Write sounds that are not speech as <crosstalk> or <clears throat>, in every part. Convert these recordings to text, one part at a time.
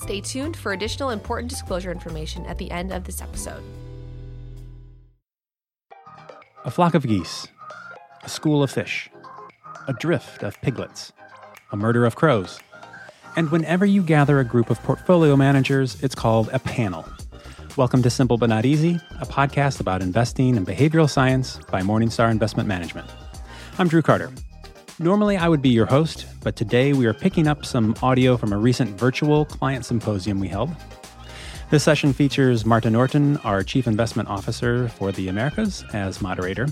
Stay tuned for additional important disclosure information at the end of this episode. A flock of geese, a school of fish, a drift of piglets, a murder of crows. And whenever you gather a group of portfolio managers, it's called a panel. Welcome to Simple But Not Easy, a podcast about investing and behavioral science by Morningstar Investment Management. I'm Drew Carter. Normally, I would be your host, but today we are picking up some audio from a recent virtual client symposium we held. This session features Marta Norton, our Chief Investment Officer for the Americas, as moderator.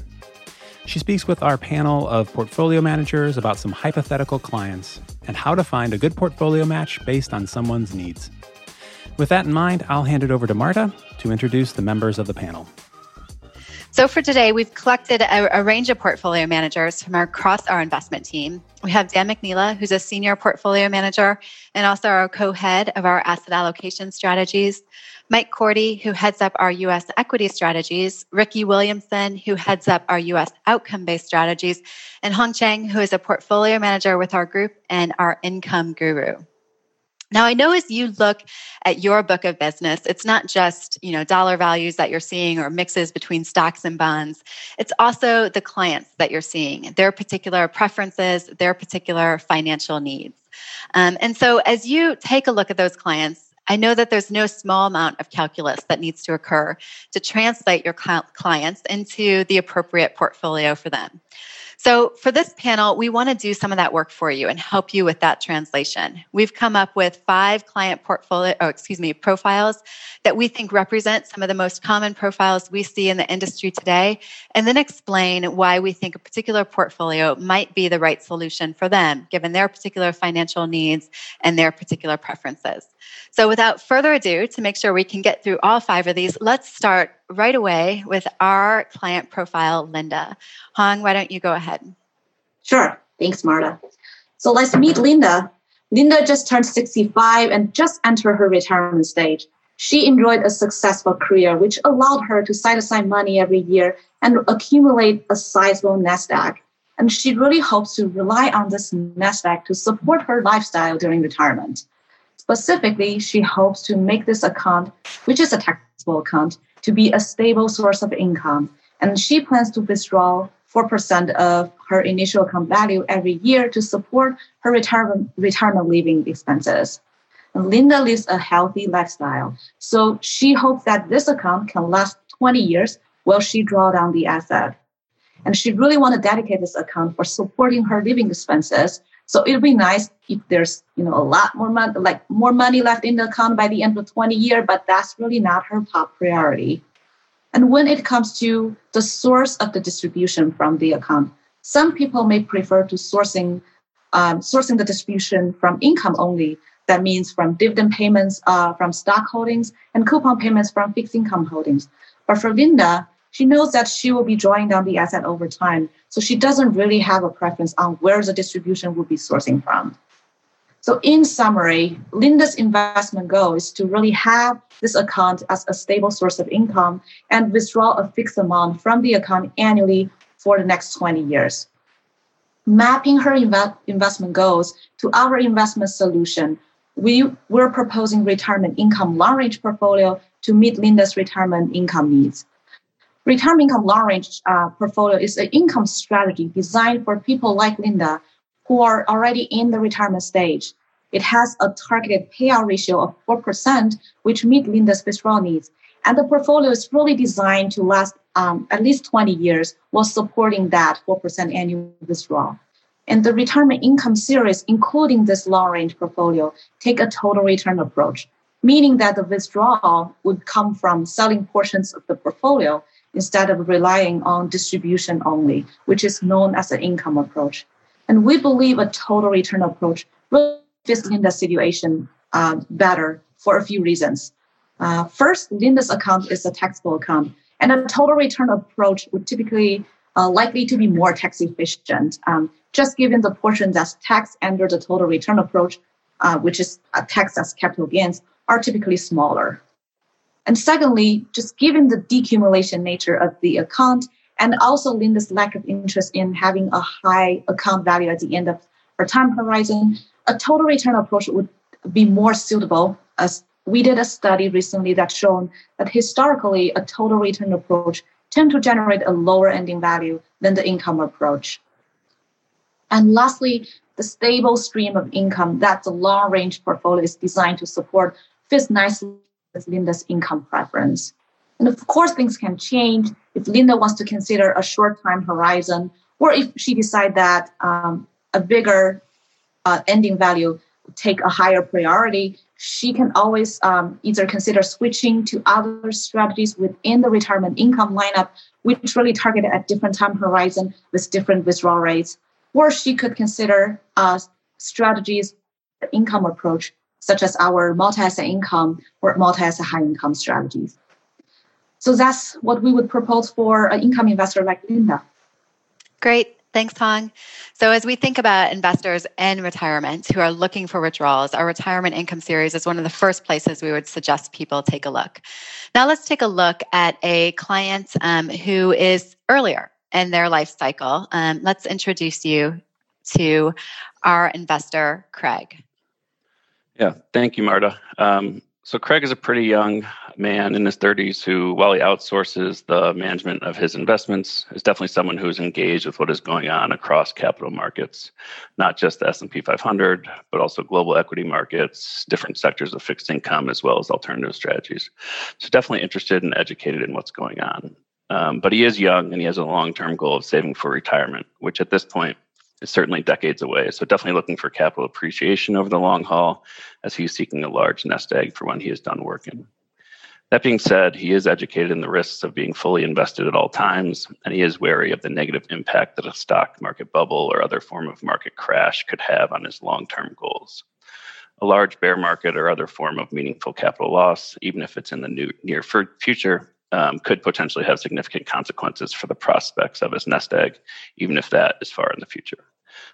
She speaks with our panel of portfolio managers about some hypothetical clients and how to find a good portfolio match based on someone's needs. With that in mind, I'll hand it over to Marta to introduce the members of the panel. So for today, we've collected a, a, range of portfolio managers from across our investment team. We have Dan McNeela, who's a senior portfolio manager and also our co-head of our asset allocation strategies. Mike Cordy, who heads up our U.S. equity strategies, Ricky Williamson, who heads up our U.S. outcome-based strategies, and Hong Chang, who is a portfolio manager with our group and our income guru. Now, I know as you look at your book of business, it's not just, you know, dollar values that you're seeing or mixes between stocks and bonds. It's also the clients that you're seeing, their particular preferences, their particular financial needs. Um, and so as you take a look at those clients, I know that there's no small amount of calculus that needs to occur to translate your clients into the appropriate portfolio for them. So, for this panel, we want to do some of that work for you and help you with that translation. We've come up with five client portfolio, oh, excuse me, profiles that we think represent some of the most common profiles we see in the industry today, and then explain why we think a particular portfolio might be the right solution for them, given their particular financial needs and their particular preferences. So, without further ado, to make sure we can get through all five of these, let's start right away with our client profile, Linda. Hong, why don't you go ahead? Sure. Thanks, Marta. So let's meet Linda. Linda just turned 65 and just entered her retirement stage. She enjoyed a successful career, which allowed her to set aside money every year and accumulate a sizable nest egg. And she really hopes to rely on this nest egg to support her lifestyle during retirement. Specifically, she hopes to make this account, which is a taxable account, to be a stable source of income. And she plans to withdraw 4% of her initial account value every year to support her retirement, retirement living expenses. And Linda lives a healthy lifestyle. So she hopes that this account can last 20 years while she draw down the asset. And she really want to dedicate this account for supporting her living expenses. So it'd be nice if there's, you know, a lot more money, like more money left in the account by the end of 20 year, but that's really not her top priority. And when it comes to the source of the distribution from the account, some people may prefer to sourcing um, sourcing the distribution from income only. That means from dividend payments uh, from stock holdings and coupon payments from fixed income holdings. But for Linda, she knows that she will be drawing down the asset over time. So she doesn't really have a preference on where the distribution will be sourcing from. So, in summary, Linda's investment goal is to really have this account as a stable source of income and withdraw a fixed amount from the account annually for the next 20 years. Mapping her inv- investment goals to our investment solution, we, we're proposing retirement income long range portfolio to meet Linda's retirement income needs. Retirement income long range uh, portfolio is an income strategy designed for people like Linda who are already in the retirement stage. It has a targeted payout ratio of 4%, which meet Linda's withdrawal needs. And the portfolio is really designed to last um, at least 20 years while supporting that 4% annual withdrawal. And the retirement income series, including this long range portfolio, take a total return approach, meaning that the withdrawal would come from selling portions of the portfolio instead of relying on distribution only, which is known as an income approach. And we believe a total return approach really fits in the situation uh, better for a few reasons. Uh, first, Linda's account is a taxable account, and a total return approach would typically uh, likely to be more tax efficient, um, just given the portion that's taxed under the total return approach, uh, which is taxed as capital gains, are typically smaller. And secondly, just given the decumulation nature of the account and also Linda's lack of interest in having a high account value at the end of her time horizon, a total return approach would be more suitable as we did a study recently that shown that historically a total return approach tend to generate a lower ending value than the income approach. And lastly, the stable stream of income that the long range portfolio is designed to support fits nicely with Linda's income preference. And of course, things can change if Linda wants to consider a short time horizon, or if she decides that um, a bigger uh, ending value take a higher priority, she can always um, either consider switching to other strategies within the retirement income lineup, which really target at different time horizon with different withdrawal rates, or she could consider uh, strategies income approach such as our multi-asset income or multi-asset high income strategies. So that's what we would propose for an income investor like Linda. Great. Thanks, Hong. So, as we think about investors in retirement who are looking for withdrawals, our retirement income series is one of the first places we would suggest people take a look. Now, let's take a look at a client um, who is earlier in their life cycle. Um, let's introduce you to our investor, Craig. Yeah, thank you, Marta. Um, so Craig is a pretty young man in his 30s who, while he outsources the management of his investments, is definitely someone who is engaged with what is going on across capital markets, not just the S&P 500, but also global equity markets, different sectors of fixed income, as well as alternative strategies. So definitely interested and educated in what's going on. Um, but he is young and he has a long-term goal of saving for retirement, which at this point is certainly decades away. So definitely looking for capital appreciation over the long haul as he's seeking a large nest egg for when he is done working. That being said, he is educated in the risks of being fully invested at all times, and he is wary of the negative impact that a stock market bubble or other form of market crash could have on his long term goals. A large bear market or other form of meaningful capital loss, even if it's in the new, near future, um, could potentially have significant consequences for the prospects of his nest egg, even if that is far in the future.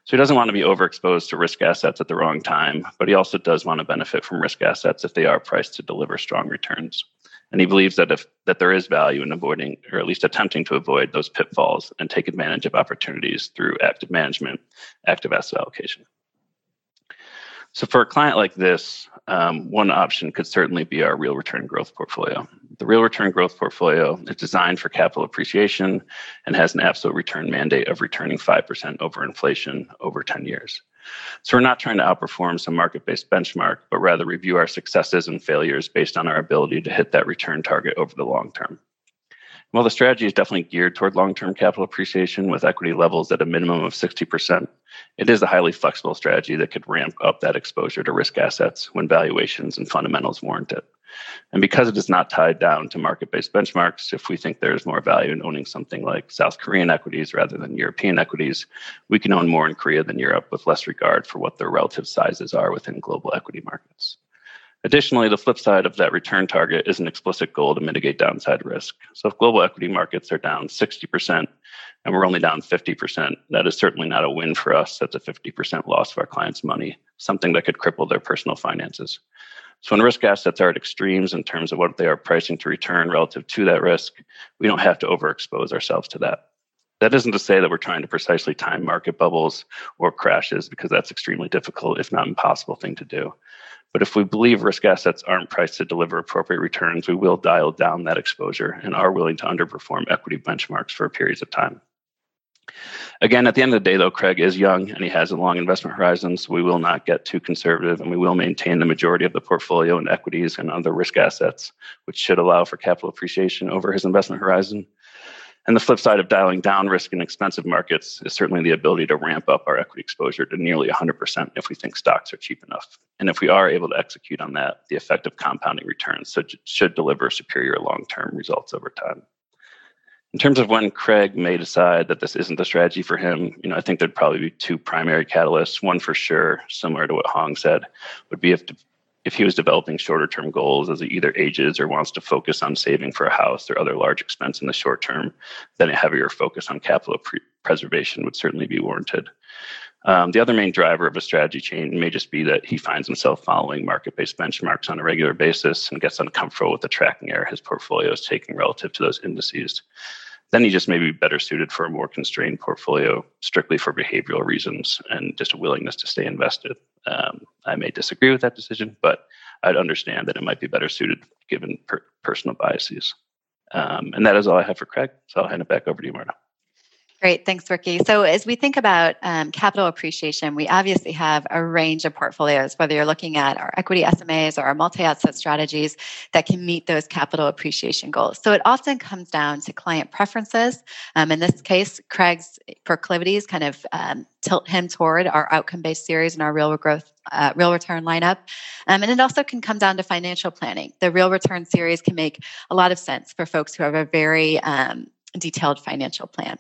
So he doesn't want to be overexposed to risk assets at the wrong time, but he also does want to benefit from risk assets if they are priced to deliver strong returns. And he believes that if that there is value in avoiding, or at least attempting to avoid those pitfalls and take advantage of opportunities through active management, active asset allocation. So for a client like this, um, one option could certainly be our real return growth portfolio. The real return growth portfolio is designed for capital appreciation and has an absolute return mandate of returning 5% over inflation over 10 years. So we're not trying to outperform some market based benchmark, but rather review our successes and failures based on our ability to hit that return target over the long term. While the strategy is definitely geared toward long term capital appreciation with equity levels at a minimum of 60%, it is a highly flexible strategy that could ramp up that exposure to risk assets when valuations and fundamentals warrant it. And because it is not tied down to market based benchmarks, if we think there's more value in owning something like South Korean equities rather than European equities, we can own more in Korea than Europe with less regard for what their relative sizes are within global equity markets. Additionally, the flip side of that return target is an explicit goal to mitigate downside risk. So if global equity markets are down 60% and we're only down 50%, that is certainly not a win for us. That's a 50% loss of our clients' money, something that could cripple their personal finances. So when risk assets are at extremes in terms of what they are pricing to return relative to that risk, we don't have to overexpose ourselves to that. That isn't to say that we're trying to precisely time market bubbles or crashes, because that's extremely difficult, if not impossible thing to do. But if we believe risk assets aren't priced to deliver appropriate returns, we will dial down that exposure and are willing to underperform equity benchmarks for periods of time. Again, at the end of the day, though, Craig is young and he has a long investment horizon, so we will not get too conservative and we will maintain the majority of the portfolio in equities and other risk assets, which should allow for capital appreciation over his investment horizon. And the flip side of dialing down risk in expensive markets is certainly the ability to ramp up our equity exposure to nearly 100% if we think stocks are cheap enough. And if we are able to execute on that, the effect of compounding returns should deliver superior long term results over time. In terms of when Craig may decide that this isn't the strategy for him, you know, I think there'd probably be two primary catalysts. One for sure, similar to what Hong said, would be if if he was developing shorter term goals as he either ages or wants to focus on saving for a house or other large expense in the short term, then a heavier focus on capital pre- preservation would certainly be warranted. Um, the other main driver of a strategy change may just be that he finds himself following market based benchmarks on a regular basis and gets uncomfortable with the tracking error his portfolio is taking relative to those indices. Then he just may be better suited for a more constrained portfolio strictly for behavioral reasons and just a willingness to stay invested. Um, I may disagree with that decision, but I'd understand that it might be better suited given per- personal biases. Um, and that is all I have for Craig. So I'll hand it back over to you, Marta. Great, thanks, Ricky. So, as we think about um, capital appreciation, we obviously have a range of portfolios, whether you're looking at our equity SMAs or our multi asset strategies that can meet those capital appreciation goals. So, it often comes down to client preferences. Um, in this case, Craig's proclivities kind of um, tilt him toward our outcome based series and our real growth. Uh, real return lineup. Um, and it also can come down to financial planning. The real return series can make a lot of sense for folks who have a very um, detailed financial plan.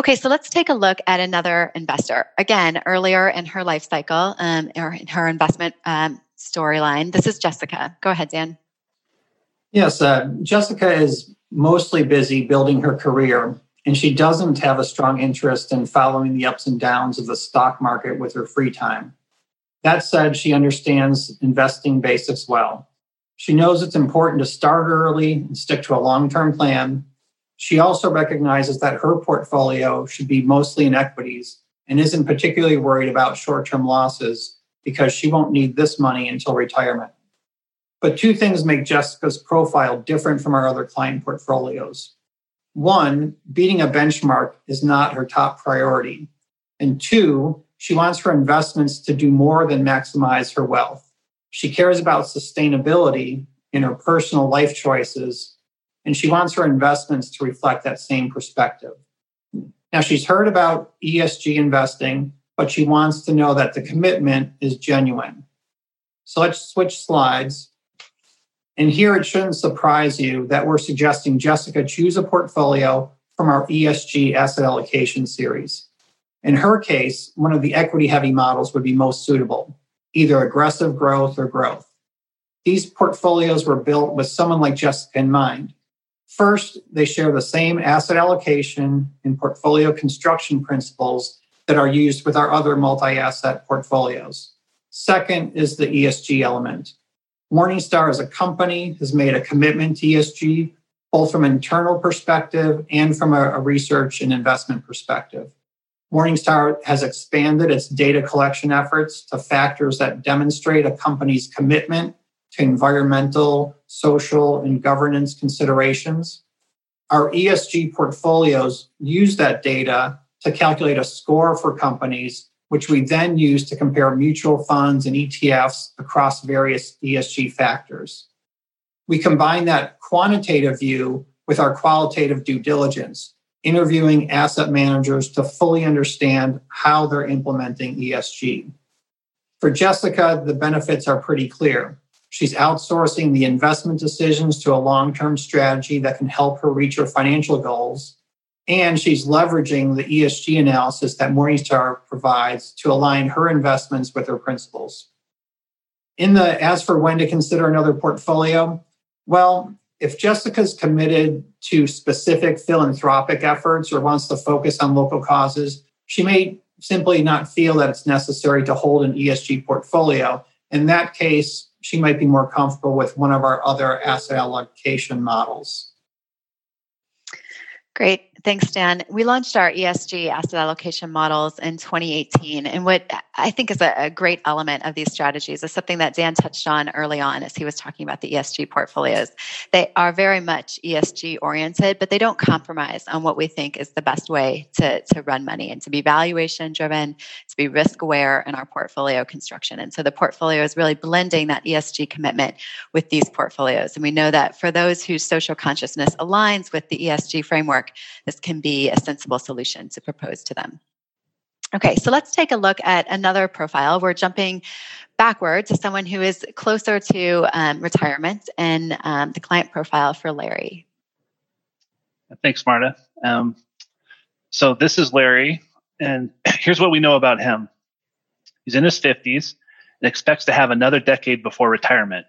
Okay, so let's take a look at another investor. Again, earlier in her life cycle um, or in her investment um, storyline. This is Jessica. Go ahead, Dan. Yes, uh, Jessica is mostly busy building her career, and she doesn't have a strong interest in following the ups and downs of the stock market with her free time. That said, she understands investing basics well. She knows it's important to start early and stick to a long term plan she also recognizes that her portfolio should be mostly in equities and isn't particularly worried about short term losses because she won't need this money until retirement. But two things make Jessica's profile different from our other client portfolios. One, beating a benchmark is not her top priority. And two, she wants her investments to do more than maximize her wealth. She cares about sustainability in her personal life choices and she wants her investments to reflect that same perspective. Now, she's heard about ESG investing, but she wants to know that the commitment is genuine. So let's switch slides. And here it shouldn't surprise you that we're suggesting Jessica choose a portfolio from our ESG asset allocation series. In her case, one of the equity heavy models would be most suitable, either aggressive growth or growth. These portfolios were built with someone like Jessica in mind. First, they share the same asset allocation and portfolio construction principles that are used with our other multi asset portfolios. Second is the ESG element. Morningstar as a company has made a commitment to ESG, both from an internal perspective and from a, a research and investment perspective. Morningstar has expanded its data collection efforts to factors that demonstrate a company's commitment to environmental, social, and governance considerations. Our ESG portfolios use that data to calculate a score for companies, which we then use to compare mutual funds and ETFs across various ESG factors. We combine that quantitative view with our qualitative due diligence, interviewing asset managers to fully understand how they're implementing ESG. For Jessica, the benefits are pretty clear. She's outsourcing the investment decisions to a long term strategy that can help her reach her financial goals. And she's leveraging the ESG analysis that Morningstar provides to align her investments with her principles. In the as for when to consider another portfolio, well, if Jessica's committed to specific philanthropic efforts or wants to focus on local causes, she may simply not feel that it's necessary to hold an ESG portfolio. In that case, she might be more comfortable with one of our other asset allocation models. Great. Thanks, Dan. We launched our ESG asset allocation models in 2018. And what I think is a, a, great element of these strategies is something that Dan touched on early on as he was talking about the ESG portfolios. They are very much ESG oriented, but they don't compromise on what we think is the best way to, to run money and to be valuation driven, to be risk aware in our portfolio construction. And so the portfolio is really blending that ESG commitment with these portfolios. And we know that for those whose social consciousness aligns with the ESG framework, this can be a sensible solution to propose to them. Okay, so let's take a look at another profile. We're jumping backward to someone who is closer to um, retirement and um, the client profile for Larry. Thanks, Marta. Um, so this is Larry, and <clears throat> here's what we know about him. He's in his 50s, and expects to have another decade before retirement.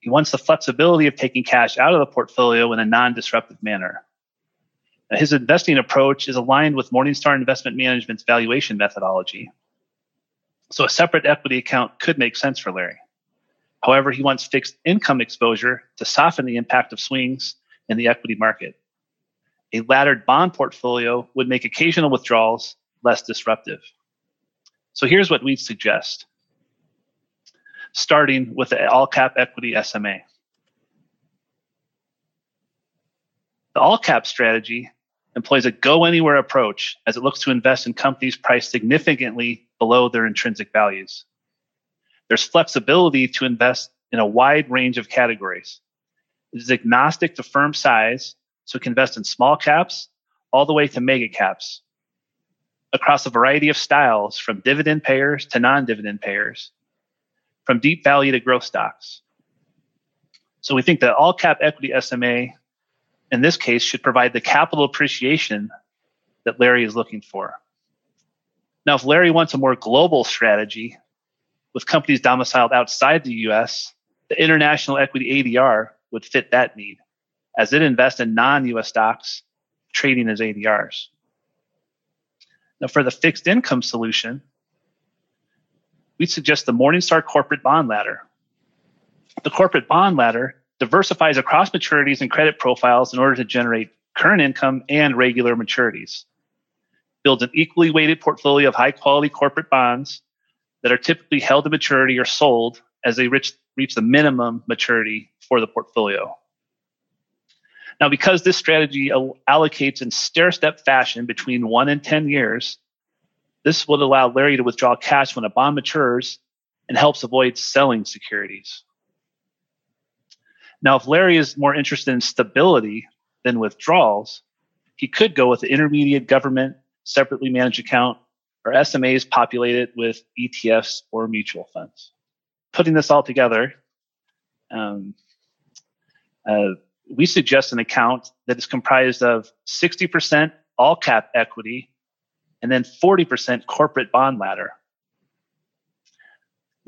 He wants the flexibility of taking cash out of the portfolio in a non disruptive manner. His investing approach is aligned with Morningstar Investment Management's valuation methodology. So a separate equity account could make sense for Larry. However, he wants fixed income exposure to soften the impact of swings in the equity market. A laddered bond portfolio would make occasional withdrawals less disruptive. So here's what we suggest starting with the all cap equity SMA. The all cap strategy employs a go anywhere approach as it looks to invest in companies priced significantly below their intrinsic values. There's flexibility to invest in a wide range of categories. It is agnostic to firm size, so it can invest in small caps all the way to mega caps across a variety of styles from dividend payers to non dividend payers from deep value to growth stocks. So we think that all cap equity SMA in this case should provide the capital appreciation that Larry is looking for. Now, if Larry wants a more global strategy with companies domiciled outside the US, the international equity ADR would fit that need as it invests in non US stocks trading as ADRs. Now, for the fixed income solution, we suggest the Morningstar Corporate Bond Ladder. The Corporate Bond Ladder diversifies across maturities and credit profiles in order to generate current income and regular maturities. Builds an equally weighted portfolio of high quality corporate bonds that are typically held to maturity or sold as they reach, reach the minimum maturity for the portfolio. Now, because this strategy allocates in stair step fashion between one and 10 years, this would allow Larry to withdraw cash when a bond matures and helps avoid selling securities. Now, if Larry is more interested in stability than withdrawals, he could go with the intermediate government separately managed account or SMAs populated with ETFs or mutual funds. Putting this all together, um, uh, we suggest an account that is comprised of 60% all cap equity and then 40% corporate bond ladder.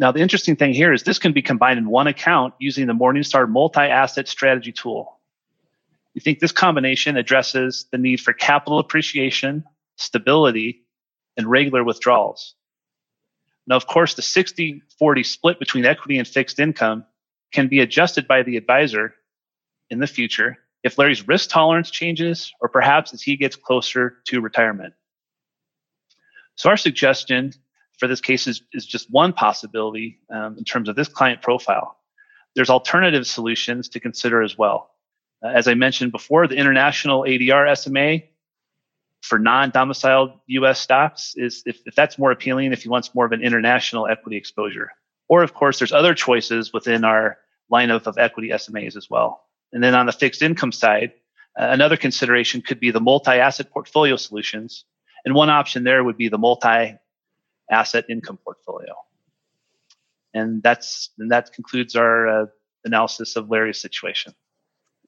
Now, the interesting thing here is this can be combined in one account using the Morningstar multi asset strategy tool. We think this combination addresses the need for capital appreciation, stability, and regular withdrawals. Now, of course, the 60 40 split between equity and fixed income can be adjusted by the advisor in the future if Larry's risk tolerance changes or perhaps as he gets closer to retirement. So our suggestion for this case is, is just one possibility um, in terms of this client profile. There's alternative solutions to consider as well. Uh, as I mentioned before, the international ADR SMA for non-domiciled U.S. stocks is if, if that's more appealing, if he wants more of an international equity exposure. Or of course, there's other choices within our lineup of equity SMAs as well. And then on the fixed income side, uh, another consideration could be the multi-asset portfolio solutions, and one option there would be the multi asset income portfolio. And that's and that concludes our uh, analysis of Larry's situation.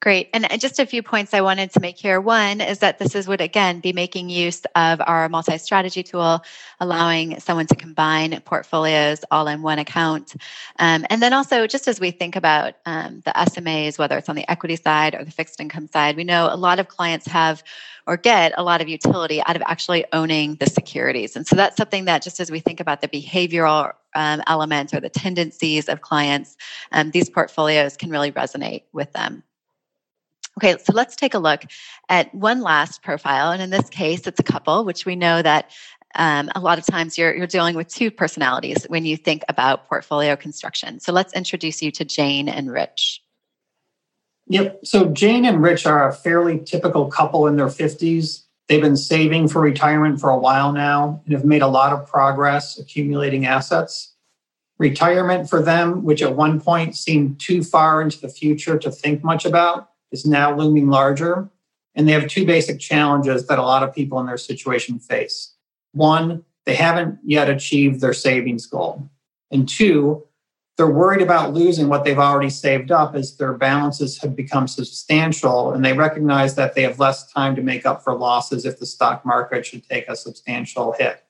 Great. And just a few points I wanted to make here. One is that this is would again be making use of our multi strategy tool, allowing someone to combine portfolios all in one account. Um, and then also, just as we think about um, the SMAs, whether it's on the equity side or the fixed income side, we know a lot of clients have or get a lot of utility out of actually owning the securities. And so that's something that just as we think about the behavioral um, elements or the tendencies of clients, um, these portfolios can really resonate with them. Okay, so let's take a look at one last profile. And in this case, it's a couple, which we know that um, a lot of times you're, you're dealing with two personalities when you think about portfolio construction. So let's introduce you to Jane and Rich. Yep. So Jane and Rich are a fairly typical couple in their 50s. They've been saving for retirement for a while now and have made a lot of progress accumulating assets. Retirement for them, which at one point seemed too far into the future to think much about, is now looming larger. And they have two basic challenges that a lot of people in their situation face. One, they haven't yet achieved their savings goal. And two, they're worried about losing what they've already saved up as their balances have become substantial and they recognize that they have less time to make up for losses if the stock market should take a substantial hit.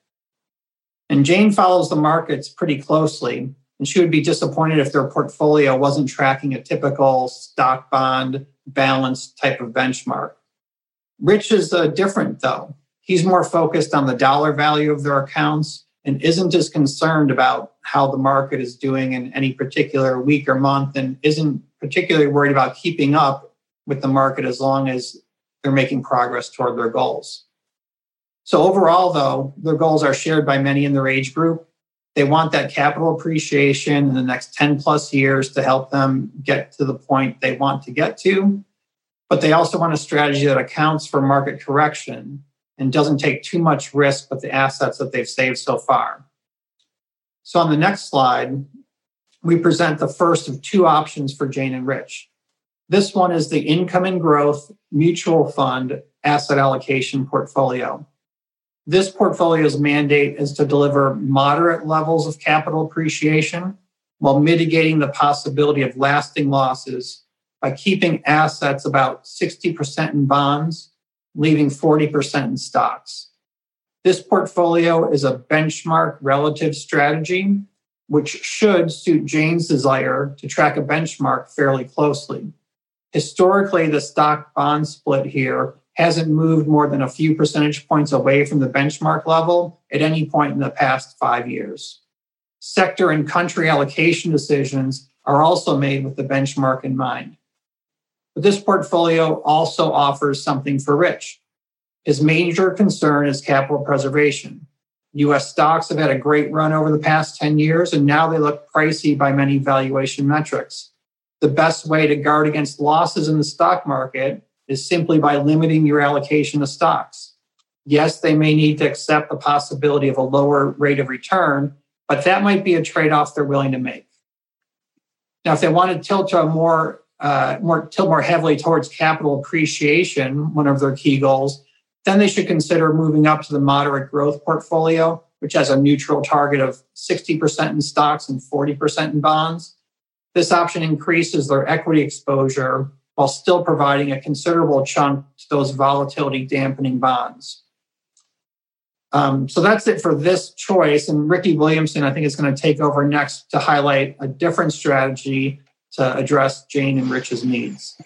And Jane follows the markets pretty closely, and she would be disappointed if their portfolio wasn't tracking a typical stock bond balance type of benchmark. Rich is uh, different, though. He's more focused on the dollar value of their accounts and isn't as concerned about how the market is doing in any particular week or month and isn't particularly worried about keeping up with the market as long as they're making progress toward their goals. So, overall, though, their goals are shared by many in their age group. They want that capital appreciation in the next 10 plus years to help them get to the point they want to get to. But they also want a strategy that accounts for market correction and doesn't take too much risk with the assets that they've saved so far. So on the next slide, we present the first of two options for Jane and Rich. This one is the income and growth mutual fund asset allocation portfolio. This portfolio's mandate is to deliver moderate levels of capital appreciation while mitigating the possibility of lasting losses by keeping assets about 60% in bonds leaving 40% in stocks. This portfolio is a benchmark relative strategy, which should suit Jane's desire to track a benchmark fairly closely. Historically, the stock bond split here hasn't moved more than a few percentage points away from the benchmark level at any point in the past five years. Sector and country allocation decisions are also made with the benchmark in mind. But this portfolio also offers something for Rich. His major concern is capital preservation. US stocks have had a great run over the past 10 years, and now they look pricey by many valuation metrics. The best way to guard against losses in the stock market is simply by limiting your allocation to stocks. Yes, they may need to accept the possibility of a lower rate of return, but that might be a trade off they're willing to make. Now, if they want to tilt to a more uh, more tilt more heavily towards capital appreciation, one of their key goals, then they should consider moving up to the moderate growth portfolio, which has a neutral target of 60% in stocks and 40% in bonds. This option increases their equity exposure while still providing a considerable chunk to those volatility dampening bonds. Um, so that's it for this choice. And Ricky Williamson, I think, is going to take over next to highlight a different strategy to address Jane and Rich's needs.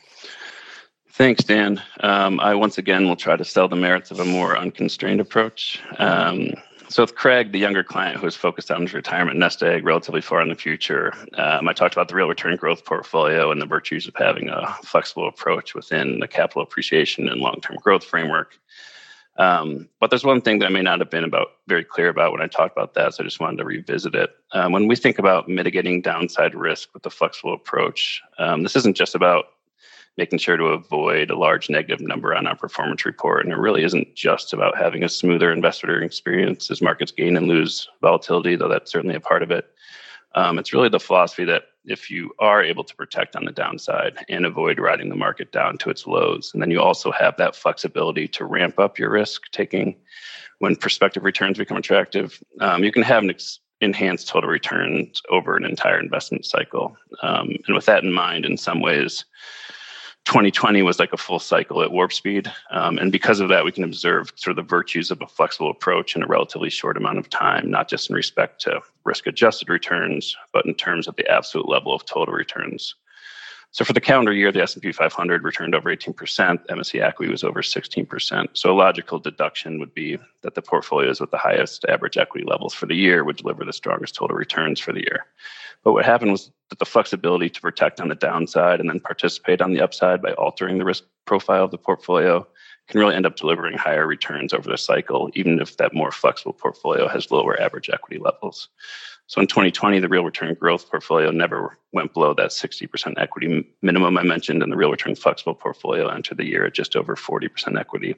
Thanks, Dan. Um, I once again will try to sell the merits of a more unconstrained approach. Um, so, with Craig, the younger client who is focused on his retirement nest egg relatively far in the future, um, I talked about the real return growth portfolio and the virtues of having a flexible approach within the capital appreciation and long term growth framework. Um, but there's one thing that I may not have been about very clear about when I talked about that, so I just wanted to revisit it. Um, when we think about mitigating downside risk with the flexible approach, um, this isn't just about making sure to avoid a large negative number on our performance report, and it really isn't just about having a smoother investor experience as markets gain and lose volatility, though that's certainly a part of it. Um, it's really the philosophy that if you are able to protect on the downside and avoid riding the market down to its lows, and then you also have that flexibility to ramp up your risk taking when prospective returns become attractive, um, you can have an ex- enhanced total returns over an entire investment cycle. Um, and with that in mind, in some ways, 2020 was like a full cycle at warp speed. Um, and because of that, we can observe sort of the virtues of a flexible approach in a relatively short amount of time, not just in respect to risk adjusted returns, but in terms of the absolute level of total returns. So for the calendar year, the S&P 500 returned over 18%, MSCI equity was over 16%. So a logical deduction would be that the portfolios with the highest average equity levels for the year would deliver the strongest total returns for the year. But what happened was that the flexibility to protect on the downside and then participate on the upside by altering the risk profile of the portfolio can really end up delivering higher returns over the cycle, even if that more flexible portfolio has lower average equity levels. So in 2020, the real return growth portfolio never went below that 60% equity minimum I mentioned, and the real return flexible portfolio entered the year at just over 40% equity.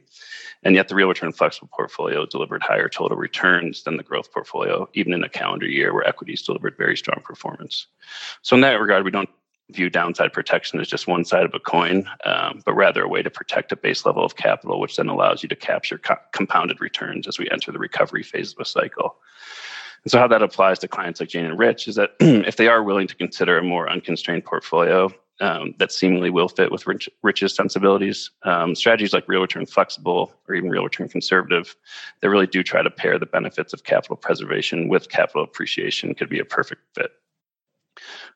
And yet the real return flexible portfolio delivered higher total returns than the growth portfolio, even in a calendar year where equities delivered very strong performance. So in that regard, we don't view downside protection as just one side of a coin, um, but rather a way to protect a base level of capital, which then allows you to capture co- compounded returns as we enter the recovery phase of a cycle. And so, how that applies to clients like Jane and Rich is that <clears throat> if they are willing to consider a more unconstrained portfolio, um, that seemingly will fit with rich, Rich's sensibilities. Um, strategies like real return flexible or even real return conservative, they really do try to pair the benefits of capital preservation with capital appreciation could be a perfect fit.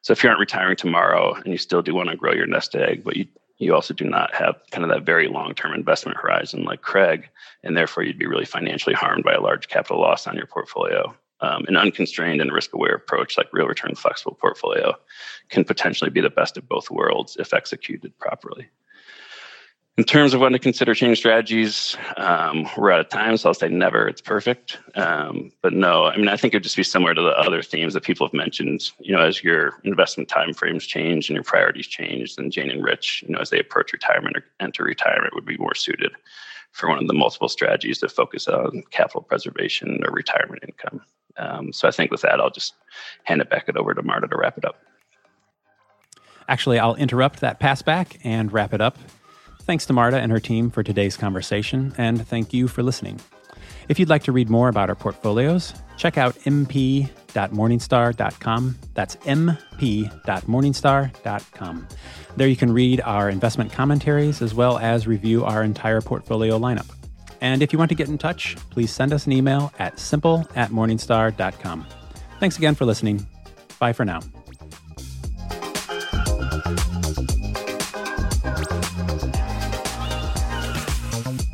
So if you aren't retiring tomorrow and you still do want to grow your nest egg, but you you also do not have kind of that very long term investment horizon like Craig, and therefore you'd be really financially harmed by a large capital loss on your portfolio um, an unconstrained and risk aware approach like real return flexible portfolio can potentially be the best of both worlds if executed properly. In terms of when to consider change strategies, um, we're out of time, so I'll say never. It's perfect, um, but no. I mean, I think it'd just be similar to the other themes that people have mentioned. You know, as your investment timeframes change and your priorities change, then Jane and Rich, you know, as they approach retirement or enter retirement, would be more suited for one of the multiple strategies that focus on capital preservation or retirement income. Um, so I think with that, I'll just hand it back it over to Marta to wrap it up. Actually, I'll interrupt that pass back and wrap it up. Thanks to Marta and her team for today's conversation, and thank you for listening. If you'd like to read more about our portfolios, check out mp.morningstar.com. That's mp.morningstar.com. There you can read our investment commentaries as well as review our entire portfolio lineup. And if you want to get in touch, please send us an email at simple at morningstar.com. Thanks again for listening. Bye for now.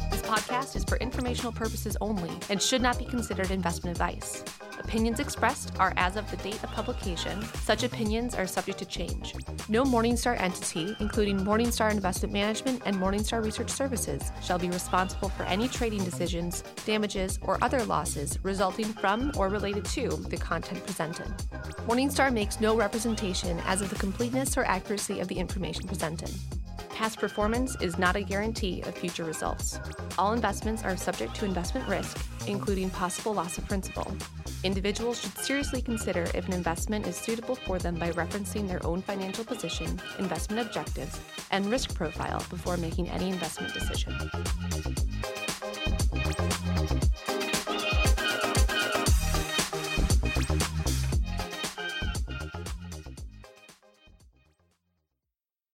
This podcast is for informational purposes only and should not be considered investment advice. Opinions expressed are as of the date of publication. Such opinions are subject to change. No Morningstar entity, including Morningstar Investment Management and Morningstar Research Services, shall be responsible for any trading decisions, damages, or other losses resulting from or related to the content presented. Morningstar makes no representation as of the completeness or accuracy of the information presented. Past performance is not a guarantee of future results. All investments are subject to investment risk, including possible loss of principal. Individuals should seriously consider if an investment is suitable for them by referencing their own financial position, investment objectives, and risk profile before making any investment decision.